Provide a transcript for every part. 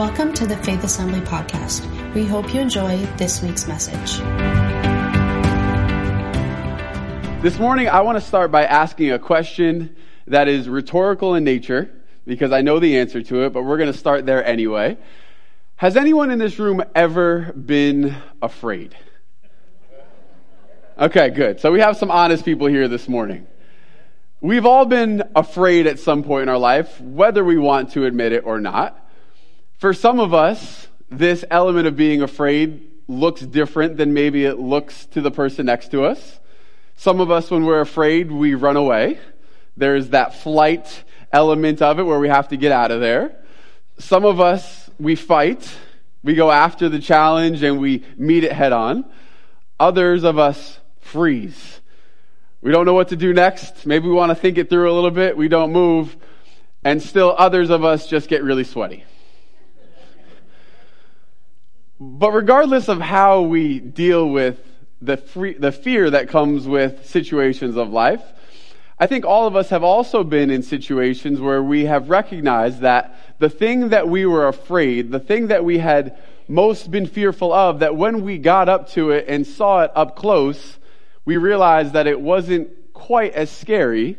Welcome to the Faith Assembly podcast. We hope you enjoy this week's message. This morning, I want to start by asking a question that is rhetorical in nature because I know the answer to it, but we're going to start there anyway. Has anyone in this room ever been afraid? Okay, good. So we have some honest people here this morning. We've all been afraid at some point in our life, whether we want to admit it or not. For some of us, this element of being afraid looks different than maybe it looks to the person next to us. Some of us, when we're afraid, we run away. There's that flight element of it where we have to get out of there. Some of us, we fight. We go after the challenge and we meet it head on. Others of us freeze. We don't know what to do next. Maybe we want to think it through a little bit. We don't move. And still others of us just get really sweaty. But regardless of how we deal with the, free, the fear that comes with situations of life, I think all of us have also been in situations where we have recognized that the thing that we were afraid, the thing that we had most been fearful of, that when we got up to it and saw it up close, we realized that it wasn't quite as scary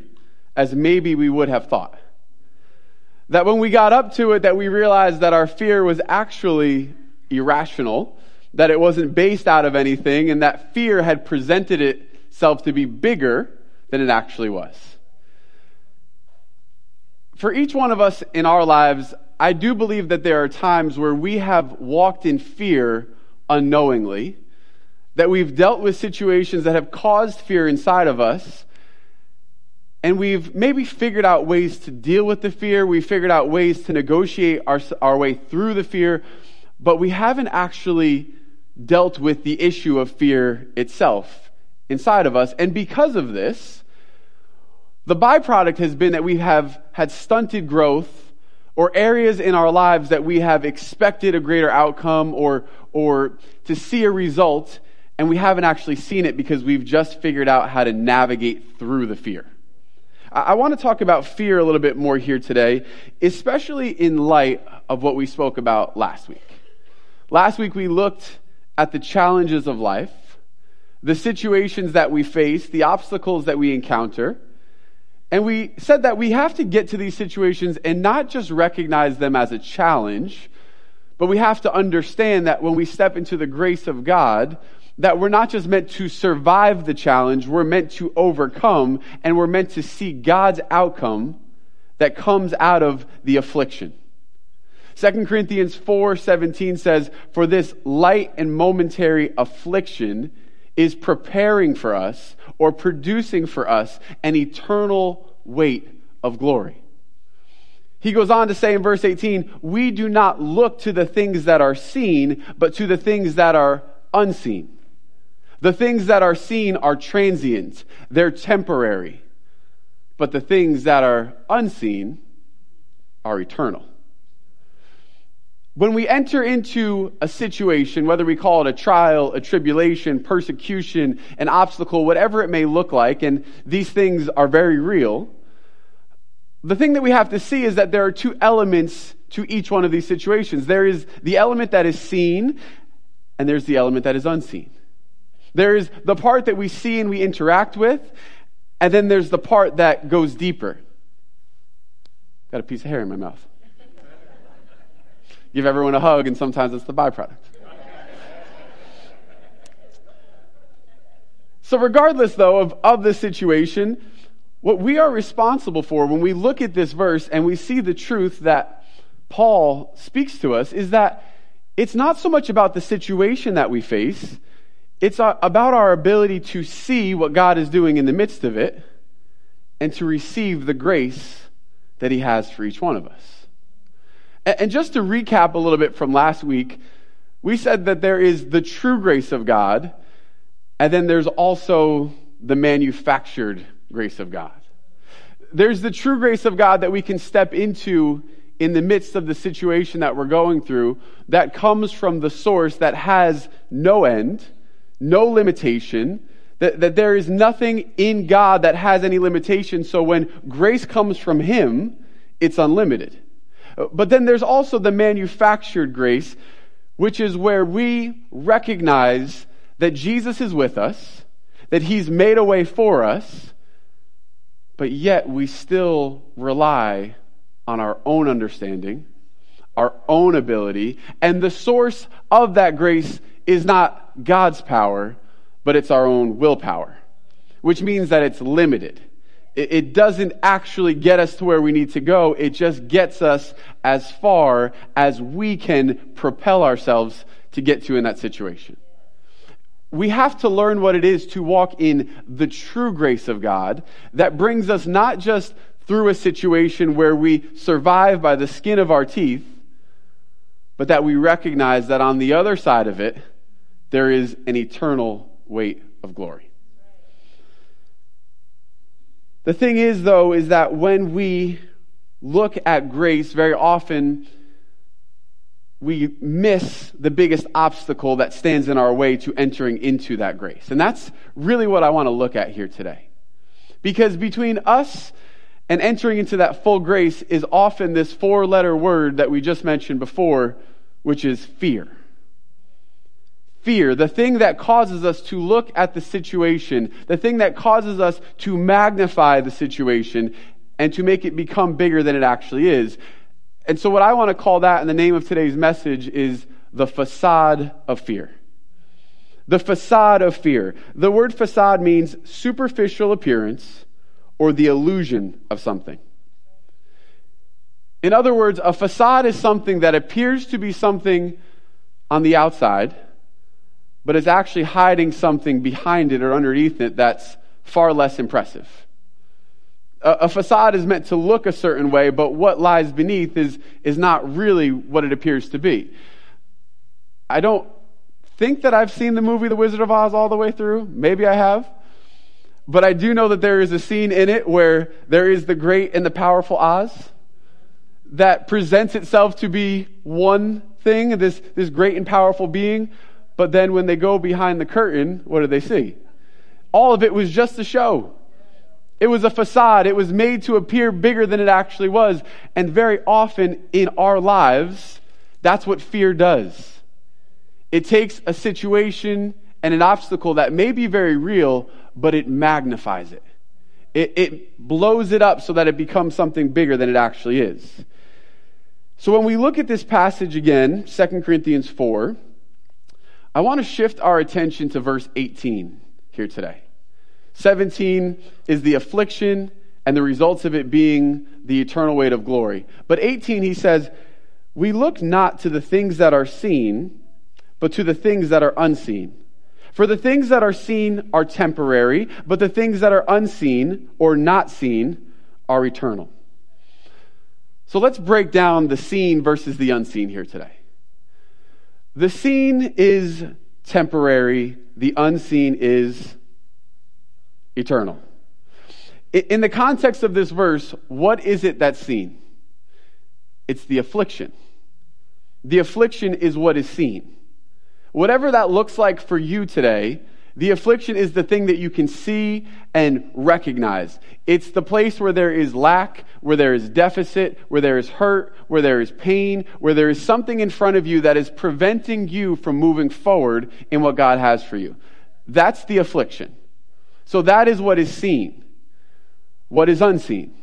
as maybe we would have thought. That when we got up to it, that we realized that our fear was actually irrational, that it wasn't based out of anything, and that fear had presented itself to be bigger than it actually was. For each one of us in our lives, I do believe that there are times where we have walked in fear unknowingly, that we've dealt with situations that have caused fear inside of us, and we've maybe figured out ways to deal with the fear, we've figured out ways to negotiate our, our way through the fear, but we haven't actually dealt with the issue of fear itself inside of us. And because of this, the byproduct has been that we have had stunted growth or areas in our lives that we have expected a greater outcome or, or to see a result, and we haven't actually seen it because we've just figured out how to navigate through the fear. I want to talk about fear a little bit more here today, especially in light of what we spoke about last week. Last week we looked at the challenges of life, the situations that we face, the obstacles that we encounter. And we said that we have to get to these situations and not just recognize them as a challenge, but we have to understand that when we step into the grace of God, that we're not just meant to survive the challenge, we're meant to overcome, and we're meant to see God's outcome that comes out of the affliction. 2 Corinthians 4:17 says, "For this light and momentary affliction is preparing for us or producing for us an eternal weight of glory." He goes on to say in verse 18, "We do not look to the things that are seen, but to the things that are unseen." The things that are seen are transient, they're temporary. But the things that are unseen are eternal. When we enter into a situation, whether we call it a trial, a tribulation, persecution, an obstacle, whatever it may look like, and these things are very real, the thing that we have to see is that there are two elements to each one of these situations. There is the element that is seen, and there's the element that is unseen. There is the part that we see and we interact with, and then there's the part that goes deeper. Got a piece of hair in my mouth give everyone a hug, and sometimes it's the byproduct. so, regardless, though, of, of the situation, what we are responsible for when we look at this verse and we see the truth that Paul speaks to us is that it's not so much about the situation that we face, it's about our ability to see what God is doing in the midst of it and to receive the grace that He has for each one of us. And just to recap a little bit from last week, we said that there is the true grace of God, and then there's also the manufactured grace of God. There's the true grace of God that we can step into in the midst of the situation that we're going through that comes from the source that has no end, no limitation, that, that there is nothing in God that has any limitation. So when grace comes from Him, it's unlimited. But then there's also the manufactured grace, which is where we recognize that Jesus is with us, that he's made a way for us, but yet we still rely on our own understanding, our own ability, and the source of that grace is not God's power, but it's our own willpower, which means that it's limited. It doesn't actually get us to where we need to go. It just gets us as far as we can propel ourselves to get to in that situation. We have to learn what it is to walk in the true grace of God that brings us not just through a situation where we survive by the skin of our teeth, but that we recognize that on the other side of it, there is an eternal weight of glory. The thing is, though, is that when we look at grace, very often we miss the biggest obstacle that stands in our way to entering into that grace. And that's really what I want to look at here today. Because between us and entering into that full grace is often this four letter word that we just mentioned before, which is fear fear, the thing that causes us to look at the situation, the thing that causes us to magnify the situation and to make it become bigger than it actually is. And so, what I want to call that in the name of today's message is the facade of fear. The facade of fear. The word facade means superficial appearance or the illusion of something. In other words, a facade is something that appears to be something on the outside but is actually hiding something behind it or underneath it that's far less impressive. A, a, facade is meant to look a certain way, but what lies beneath is, is not really what it appears to be. I don't think that I've seen the movie The Wizard of Oz all the way through. Maybe I have. But I do know that there is a scene in it where there is the great and the powerful Oz that presents itself to be one thing, this, this great and powerful being, but then when they go behind the curtain, what do they see? All of it was just a show. It was a facade. It was made to appear bigger than it actually was. And very often in our lives, that's what fear does. It takes a situation and an obstacle that may be very real, but it magnifies it. It, it blows it up so that it becomes something bigger than it actually is. So when we look at this passage again, 2 Corinthians 4, I want to shift our attention to verse 18 here today. 17 is the affliction and the results of it being the eternal weight of glory. But 18, he says, We look not to the things that are seen, but to the things that are unseen. For the things that are seen are temporary, but the things that are unseen or not seen are eternal. So let's break down the seen versus the unseen here today. The seen is temporary, the unseen is eternal. In the context of this verse, what is it that's seen? It's the affliction. The affliction is what is seen. Whatever that looks like for you today, the affliction is the thing that you can see and recognize. It's the place where there is lack, where there is deficit, where there is hurt, where there is pain, where there is something in front of you that is preventing you from moving forward in what God has for you. That's the affliction. So that is what is seen. What is unseen?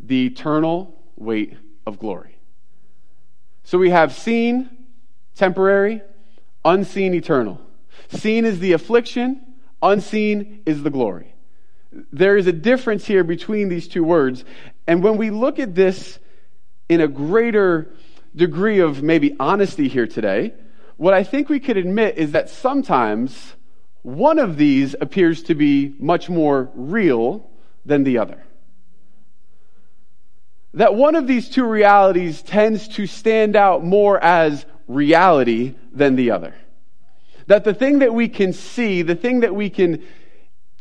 The eternal weight of glory. So we have seen, temporary, unseen, eternal. Seen is the affliction, unseen is the glory. There is a difference here between these two words. And when we look at this in a greater degree of maybe honesty here today, what I think we could admit is that sometimes one of these appears to be much more real than the other. That one of these two realities tends to stand out more as reality than the other. That the thing that we can see, the thing that we can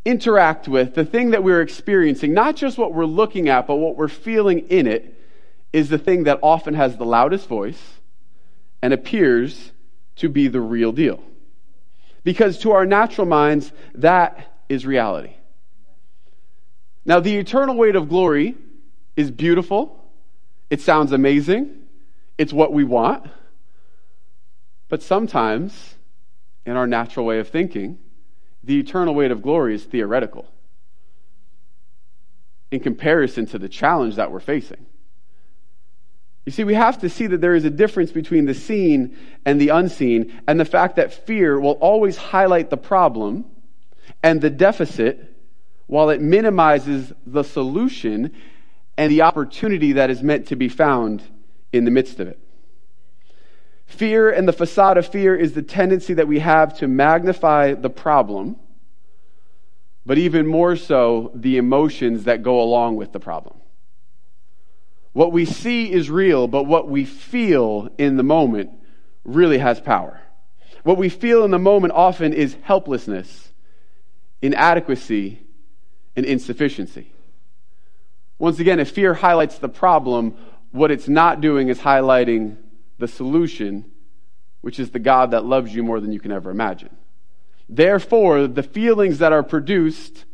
interact with, the thing that we're experiencing, not just what we're looking at, but what we're feeling in it, is the thing that often has the loudest voice and appears to be the real deal. Because to our natural minds, that is reality. Now, the eternal weight of glory is beautiful, It sounds amazing. It's what we want. But sometimes, in our natural way of thinking, the eternal weight of glory is theoretical in comparison to the challenge that we're facing. You see, we have to see that there is a difference between the seen and the unseen, and the fact that fear will always highlight the problem and the deficit while it minimizes the solution and the opportunity that is meant to be found in the midst of it. Fear and the facade of fear is the tendency that we have to magnify the problem, but even more so, the emotions that go along with the problem. What we see is real, but what we feel in the moment really has power. What we feel in the moment often is helplessness, inadequacy, and insufficiency. Once again, if fear highlights the problem, what it's not doing is highlighting the solution, which is the God that loves you more than you can ever imagine. Therefore, the feelings that are produced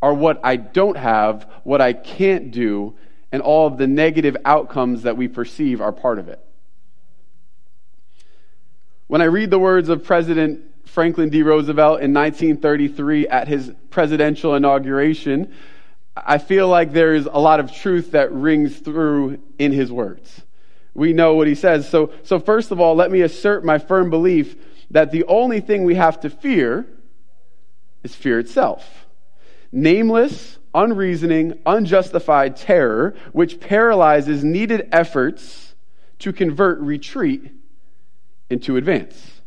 are what I don't have, what I can't do, and all of the negative outcomes that we perceive are part of it. When I read the words of President Franklin D. Roosevelt in 1933 at his presidential inauguration, I feel like there is a lot of truth that rings through in his words. We know what he says. So, so first of all, let me assert my firm belief that the only thing we have to fear is fear itself. Nameless, unreasoning, unjustified terror, which paralyzes needed efforts to convert retreat into advance.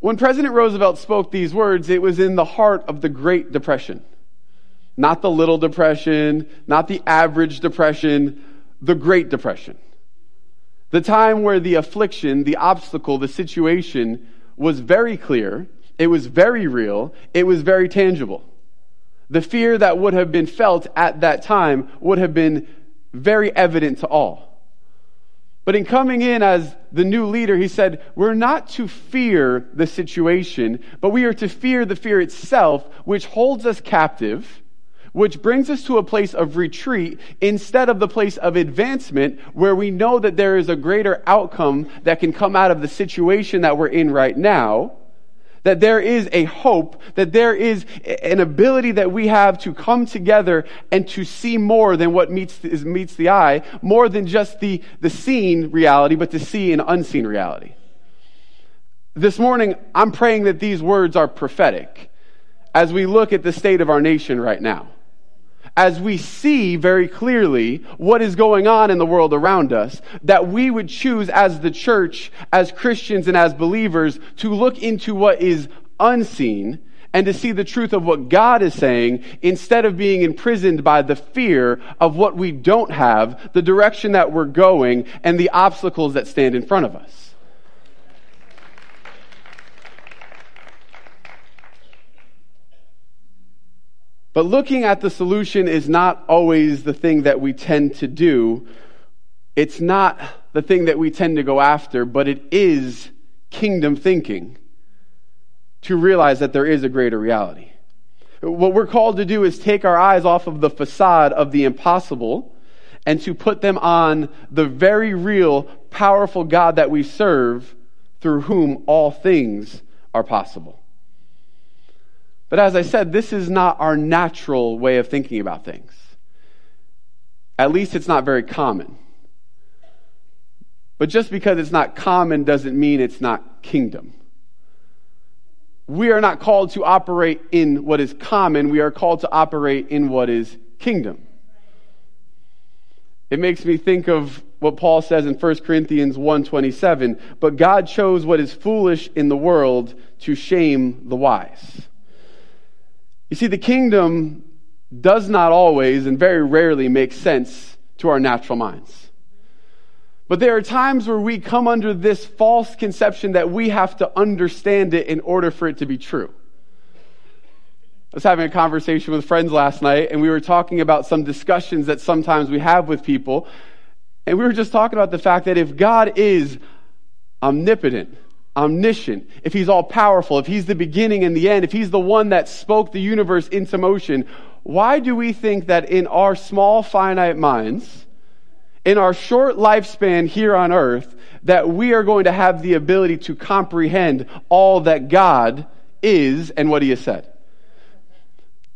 When President Roosevelt spoke these words, it was in the heart of the Great Depression. Not the little depression, not the average depression, the Great Depression. The time where the affliction, the obstacle, the situation was very clear, it was very real, it was very tangible. The fear that would have been felt at that time would have been very evident to all. But in coming in as the new leader, he said, We're not to fear the situation, but we are to fear the fear itself, which holds us captive, which brings us to a place of retreat instead of the place of advancement, where we know that there is a greater outcome that can come out of the situation that we're in right now that there is a hope, that there is an ability that we have to come together and to see more than what meets, meets the eye, more than just the, the seen reality, but to see an unseen reality. This morning, I'm praying that these words are prophetic as we look at the state of our nation right now as we see very clearly what is going on in the world around us, that we would choose as the church, as Christians and as believers, to look into what is unseen and to see the truth of what God is saying instead of being imprisoned by the fear of what we don't have, the direction that we're going, and the obstacles that stand in front of us. But looking at the solution is not always the thing that we tend to do. It's not the thing that we tend to go after, but it is kingdom thinking to realize that there is a greater reality. What we're called to do is take our eyes off of the facade of the impossible and to put them on the very real, powerful God that we serve, through whom all things are possible. But as I said, this is not our natural way of thinking about things. At least it's not very common. But just because it's not common doesn't mean it's not kingdom. We are not called to operate in what is common, we are called to operate in what is kingdom. It makes me think of what Paul says in 1 Corinthians 1:27, but God chose what is foolish in the world to shame the wise. You see, the kingdom does not always and very rarely make sense to our natural minds. But there are times where we come under this false conception that we have to understand it in order for it to be true. I was having a conversation with friends last night, and we were talking about some discussions that sometimes we have with people. And we were just talking about the fact that if God is omnipotent, omniscient, if he's all powerful, if he's the beginning and the end, if he's the one that spoke the universe into motion, why do we think that in our small, finite minds, in our short lifespan here on earth, that we are going to have the ability to comprehend all that God is and what He has said?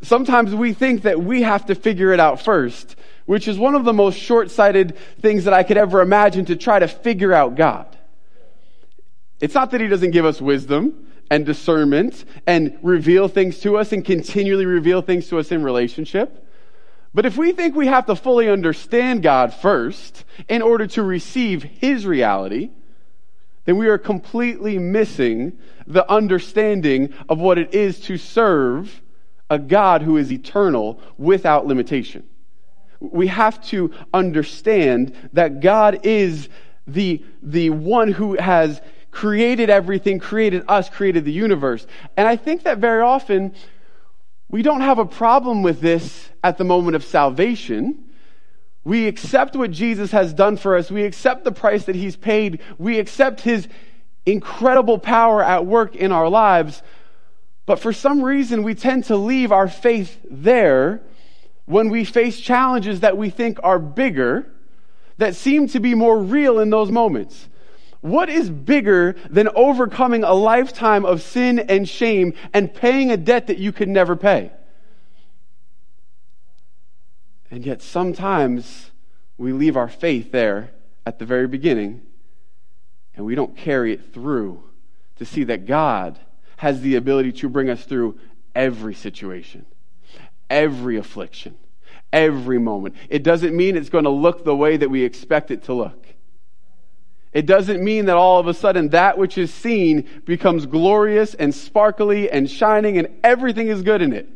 Sometimes we think that we have to figure it out first, which is one of the most short sighted things that I could ever imagine to try to figure out God. It's not that He doesn't give us wisdom and discernment and reveal things to us and continually reveal things to us in relationship. But if we think we have to fully understand God first in order to receive His reality, then we are completely missing the understanding of what it is to serve a God who is eternal without limitation. We have to understand that God is the, the one who has created everything, created us, created the universe. And I think that very often we don't have a problem with this at the moment of salvation. We accept what Jesus has done for us. We accept the price that he's paid. We accept his incredible power at work in our lives. But for some reason, we tend to leave our faith there when we face challenges that we think are bigger, that seem to be more real in those moments. What is bigger than overcoming a lifetime of sin and shame and paying a debt that you could never pay? And yet sometimes we leave our faith there at the very beginning and we don't carry it through to see that God has the ability to bring us through every situation, every affliction, every moment. It doesn't mean it's going to look the way that we expect it to look. It doesn't mean that all of a sudden that which is seen becomes glorious and sparkly and shining and everything is good in it.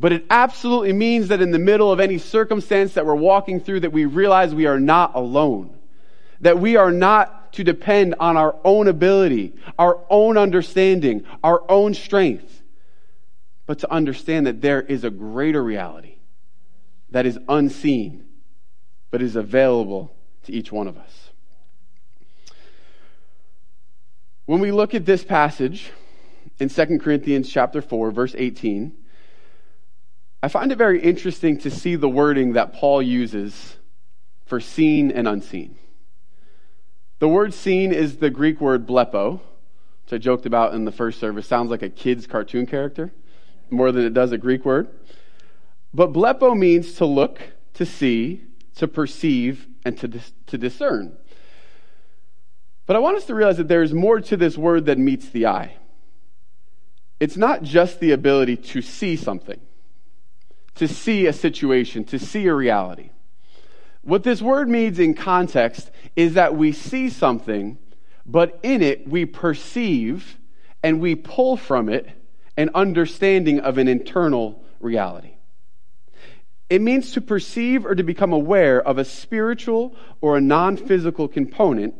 But it absolutely means that in the middle of any circumstance that we're walking through that we realize we are not alone. That we are not to depend on our own ability, our own understanding, our own strength, but to understand that there is a greater reality that is unseen, but is available to each one of us. When we look at this passage in 2 Corinthians chapter 4 verse 18, I find it very interesting to see the wording that Paul uses for seen and unseen. The word seen is the Greek word blepo, which I joked about in the first service. Sounds like a kid's cartoon character more than it does a Greek word. But blepo means to look, to see, to perceive, and to, dis- to discern. But I want us to realize that there is more to this word than meets the eye. It's not just the ability to see something, to see a situation, to see a reality. What this word means in context is that we see something, but in it we perceive and we pull from it an understanding of an internal reality. It means to perceive or to become aware of a spiritual or a non physical component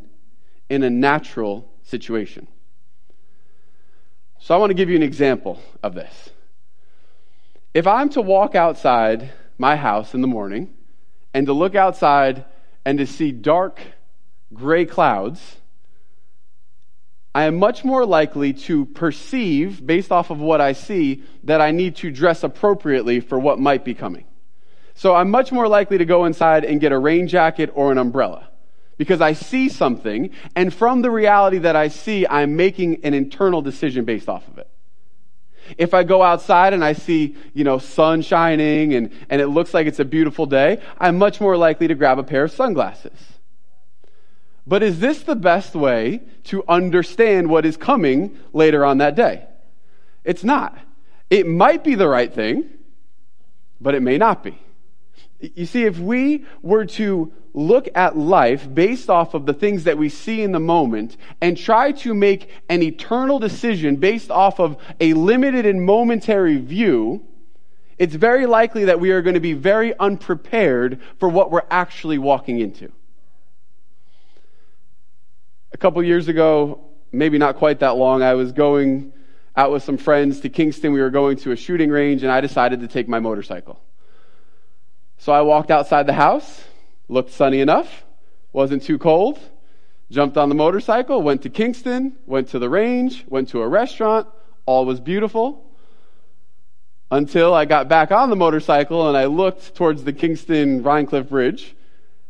in a natural situation. So I want to give you an example of this. If I'm to walk outside my house in the morning and to look outside and to see dark gray clouds, I am much more likely to perceive, based off of what I see, that I need to dress appropriately for what might be coming. So I'm much more likely to go inside and get a rain jacket or an umbrella because I see something, and from the reality that I see, I'm making an internal decision based off of it. If I go outside and I see, you know, sun shining and, and it looks like it's a beautiful day, I'm much more likely to grab a pair of sunglasses. But is this the best way to understand what is coming later on that day? It's not. It might be the right thing, but it may not be. You see, if we were to look at life based off of the things that we see in the moment and try to make an eternal decision based off of a limited and momentary view, it's very likely that we are going to be very unprepared for what we're actually walking into. A couple years ago, maybe not quite that long, I was going out with some friends to Kingston. We were going to a shooting range, and I decided to take my motorcycle. So I walked outside the house, looked sunny enough, wasn't too cold, jumped on the motorcycle, went to Kingston, went to the range, went to a restaurant, all was beautiful. until I got back on the motorcycle and I looked towards the Kingston Rhinecliff Bridge,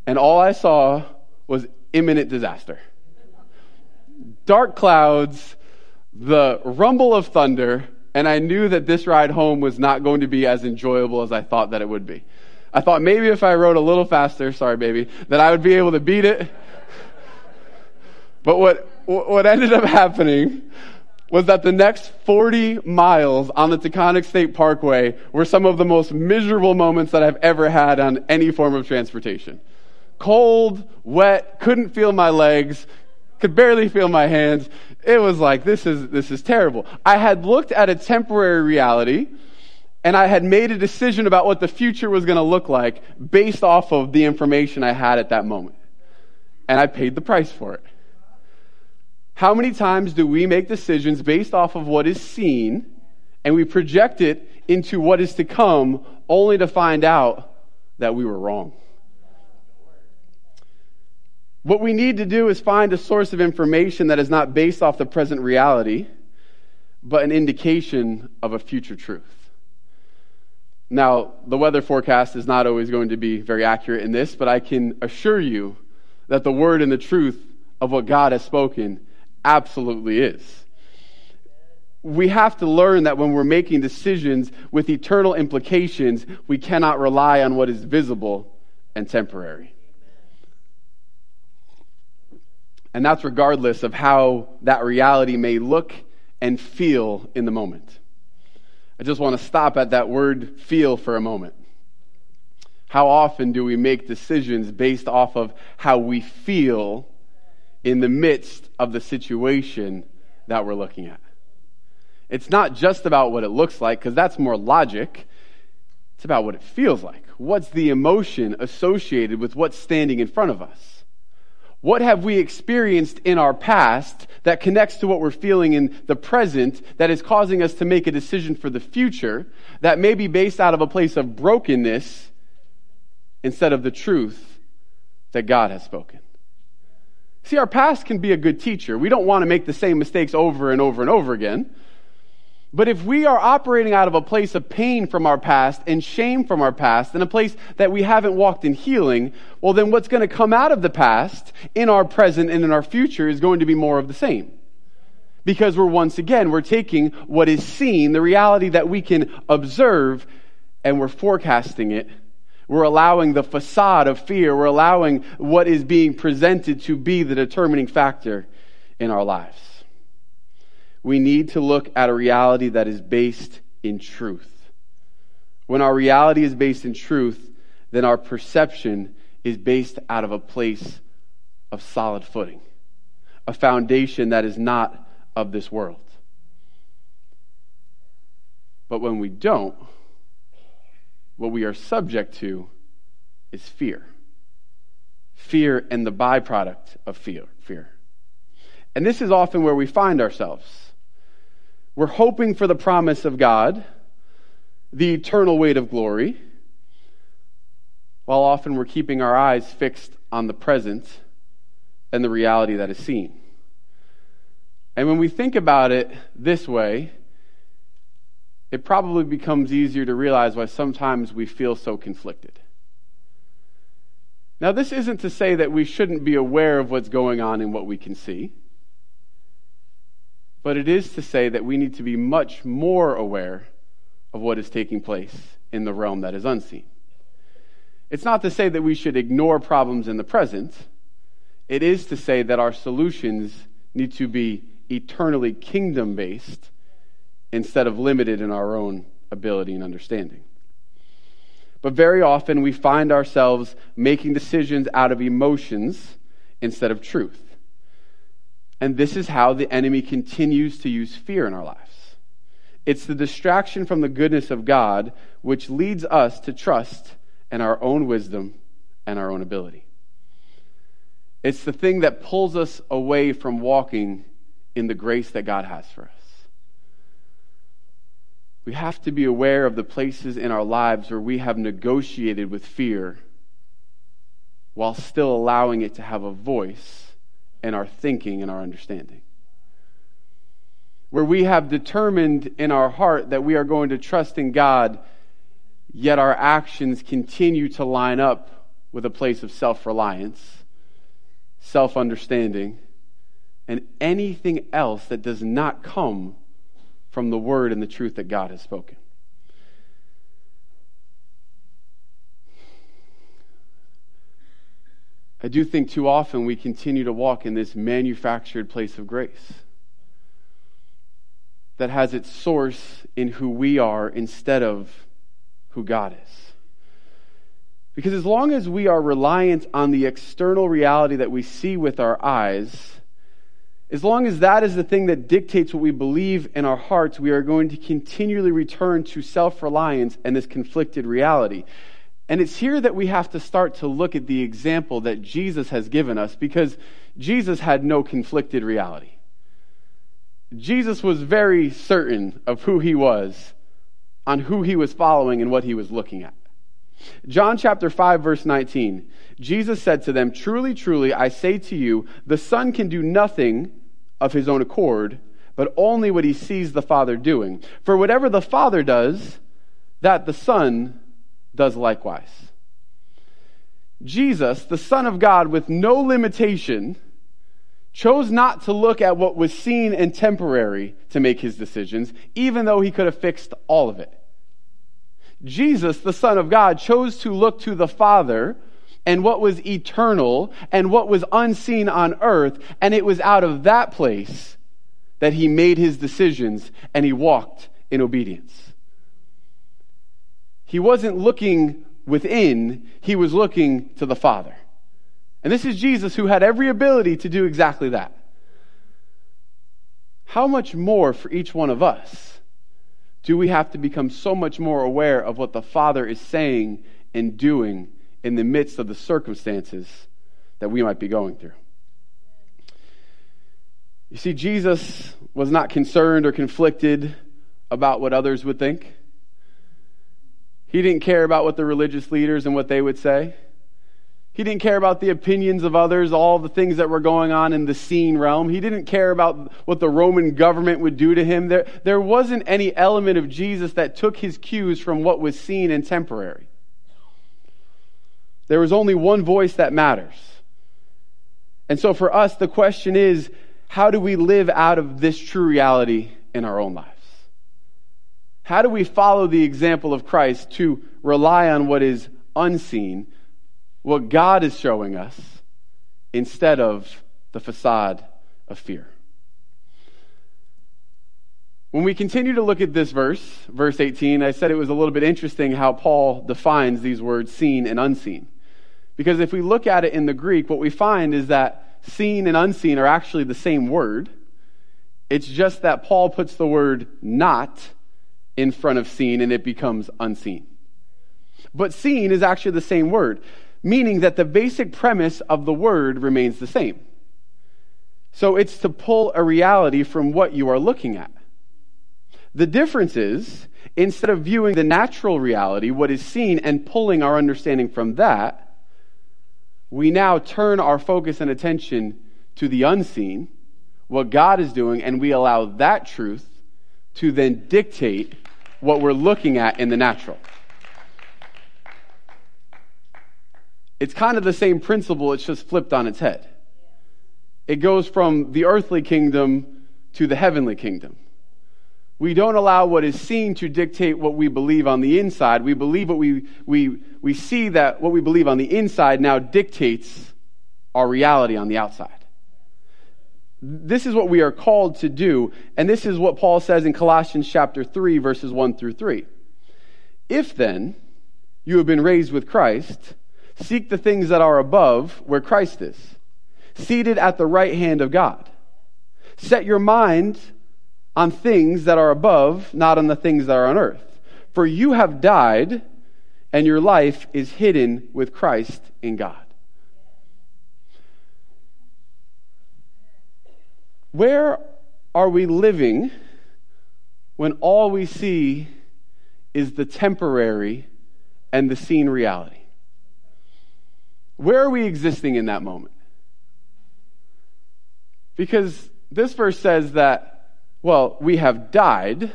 and all I saw was imminent disaster. Dark clouds, the rumble of thunder, and I knew that this ride home was not going to be as enjoyable as I thought that it would be. I thought maybe if I rode a little faster, sorry baby, that I would be able to beat it. But what, what ended up happening was that the next 40 miles on the Taconic State Parkway were some of the most miserable moments that I've ever had on any form of transportation. Cold, wet, couldn't feel my legs, could barely feel my hands. It was like, this is, this is terrible. I had looked at a temporary reality and I had made a decision about what the future was going to look like based off of the information I had at that moment. And I paid the price for it. How many times do we make decisions based off of what is seen and we project it into what is to come only to find out that we were wrong? What we need to do is find a source of information that is not based off the present reality, but an indication of a future truth. Now, the weather forecast is not always going to be very accurate in this, but I can assure you that the word and the truth of what God has spoken absolutely is. We have to learn that when we're making decisions with eternal implications, we cannot rely on what is visible and temporary. And that's regardless of how that reality may look and feel in the moment. I just want to stop at that word feel for a moment. How often do we make decisions based off of how we feel in the midst of the situation that we're looking at? It's not just about what it looks like, because that's more logic. It's about what it feels like. What's the emotion associated with what's standing in front of us? What have we experienced in our past that connects to what we're feeling in the present that is causing us to make a decision for the future that may be based out of a place of brokenness instead of the truth that God has spoken? See, our past can be a good teacher. We don't want to make the same mistakes over and over and over again. But if we are operating out of a place of pain from our past and shame from our past and a place that we haven't walked in healing, well, then what's going to come out of the past in our present and in our future is going to be more of the same. Because we're once again, we're taking what is seen, the reality that we can observe, and we're forecasting it. We're allowing the facade of fear. We're allowing what is being presented to be the determining factor in our lives we need to look at a reality that is based in truth. When our reality is based in truth, then our perception is based out of a place of solid footing, a foundation that is not of this world. But when we don't, what we are subject to is fear. Fear and the byproduct of fear. fear. And this is often where we find ourselves. We're hoping for the promise of God, the eternal weight of glory, while often we're keeping our eyes fixed on the present and the reality that is seen. And when we think about it this way, it probably becomes easier to realize why sometimes we feel so conflicted. Now, this isn't to say that we shouldn't be aware of what's going on in what we can see. But it is to say that we need to be much more aware of what is taking place in the realm that is unseen. It's not to say that we should ignore problems in the present. It is to say that our solutions need to be eternally kingdom based instead of limited in our own ability and understanding. But very often we find ourselves making decisions out of emotions instead of truth. And this is how the enemy continues to use fear in our lives. It's the distraction from the goodness of God which leads us to trust in our own wisdom and our own ability. It's the thing that pulls us away from walking in the grace that God has for us. We have to be aware of the places in our lives where we have negotiated with fear while still allowing it to have a voice in our thinking and our understanding. where we have determined in our heart that we are going to trust in God, yet our actions continue to line up with a place of self reliance, self understanding, and anything else that does not come from the word and the truth that God has spoken. I do think too often we continue to walk in this manufactured place of grace that has its source in who we are instead of who God is. Because as long as we are reliant on the external reality that we see with our eyes, as long as that is the thing that dictates what we believe in our hearts, we are going to continually return to self reliance and this conflicted reality. And it's here that we have to start to look at the example that Jesus has given us because Jesus had no conflicted reality. Jesus was very certain of who he was, on who he was following, and what he was looking at. John chapter 5, verse 19. Jesus said to them, Truly, truly, I say to you, the Son can do nothing of his own accord, but only what he sees the Father doing. For whatever the Father does, that the Son does likewise. Jesus, the Son of God, with no limitation, chose not to look at what was seen and temporary to make his decisions, even though he could have fixed all of it. Jesus, the Son of God, chose to look to the Father and what was eternal and what was unseen on earth, and it was out of that place that he made his decisions and he walked in obedience. He wasn't looking within, he was looking to the Father. And this is Jesus who had every ability to do exactly that. How much more for each one of us do we have to become so much more aware of what the Father is saying and doing in the midst of the circumstances that we might be going through? You see, Jesus was not concerned or conflicted about what others would think. He didn't care about what the religious leaders and what they would say. He didn't care about the opinions of others, all the things that were going on in the seen realm. He didn't care about what the Roman government would do to him. There, there wasn't any element of Jesus that took his cues from what was seen and temporary. There was only one voice that matters. And so for us, the question is how do we live out of this true reality in our own lives? How do we follow the example of Christ to rely on what is unseen? what God is showing us instead of the facade of fear. When we continue to look at this verse, verse 18, I said it was a little bit interesting how Paul defines these words seen and unseen. Because if we look at it in the Greek, what we find is that seen and unseen are actually the same word. It's just that Paul puts the word not in front of seen and it becomes unseen. But seen is actually the same word meaning that the basic premise of the word remains the same. So it's to pull a reality from what you are looking at. The difference is, instead of viewing the natural reality, what is seen, and pulling our understanding from that, we now turn our focus and attention to the unseen, what God is doing, and we allow that truth to then dictate what we're looking at in the natural. It's kind of the same principle, it's just flipped on its head. It goes from the earthly kingdom to the heavenly kingdom. We don't allow what is seen to dictate what we believe on the inside. We believe what we, we, we see that what we believe on the inside now dictates our reality on the outside. This is what we are called to do, and this is what Paul says in Colossians chapter 3, verses 1 through 3. If then you have been raised with Christ, Seek the things that are above, where Christ is, seated at the right hand of God. Set your mind on things that are above, not on the things that are on earth. For you have died, and your life is hidden with Christ in God. Where are we living when all we see is the temporary and the seen reality? Where are we existing in that moment? Because this verse says that Well, we have died.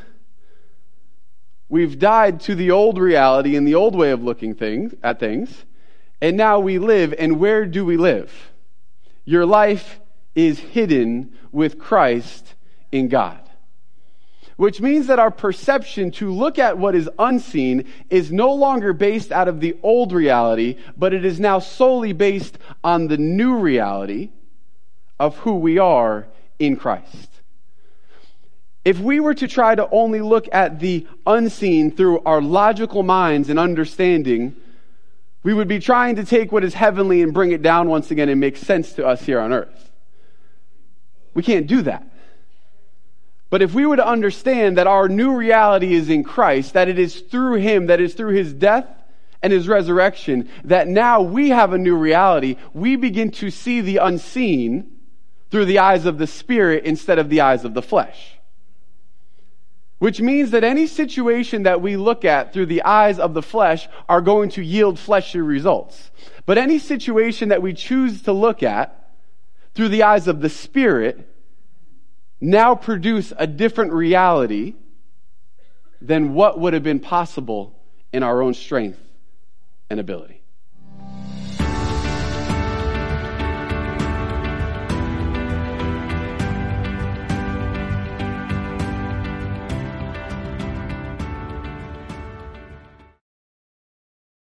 We've died to the old reality and the old way of looking things, at things. And now we live, and where do we live? Your life is hidden with Christ in God. Which means that our perception to look at what is unseen is no longer based out of the old reality, but it is now solely based on the new reality of who we are in Christ. If we were to try to only look at the unseen through our logical minds and understanding, we would be trying to take what is heavenly and bring it down once again and make sense to us here on earth. We can't do that. But if we were to understand that our new reality is in Christ, that it is through Him, that is through His death and His resurrection, that now we have a new reality, we begin to see the unseen through the eyes of the Spirit instead of the eyes of the flesh. Which means that any situation that we look at through the eyes of the flesh are going to yield fleshly results. But any situation that we choose to look at through the eyes of the Spirit now produce a different reality than what would have been possible in our own strength and ability.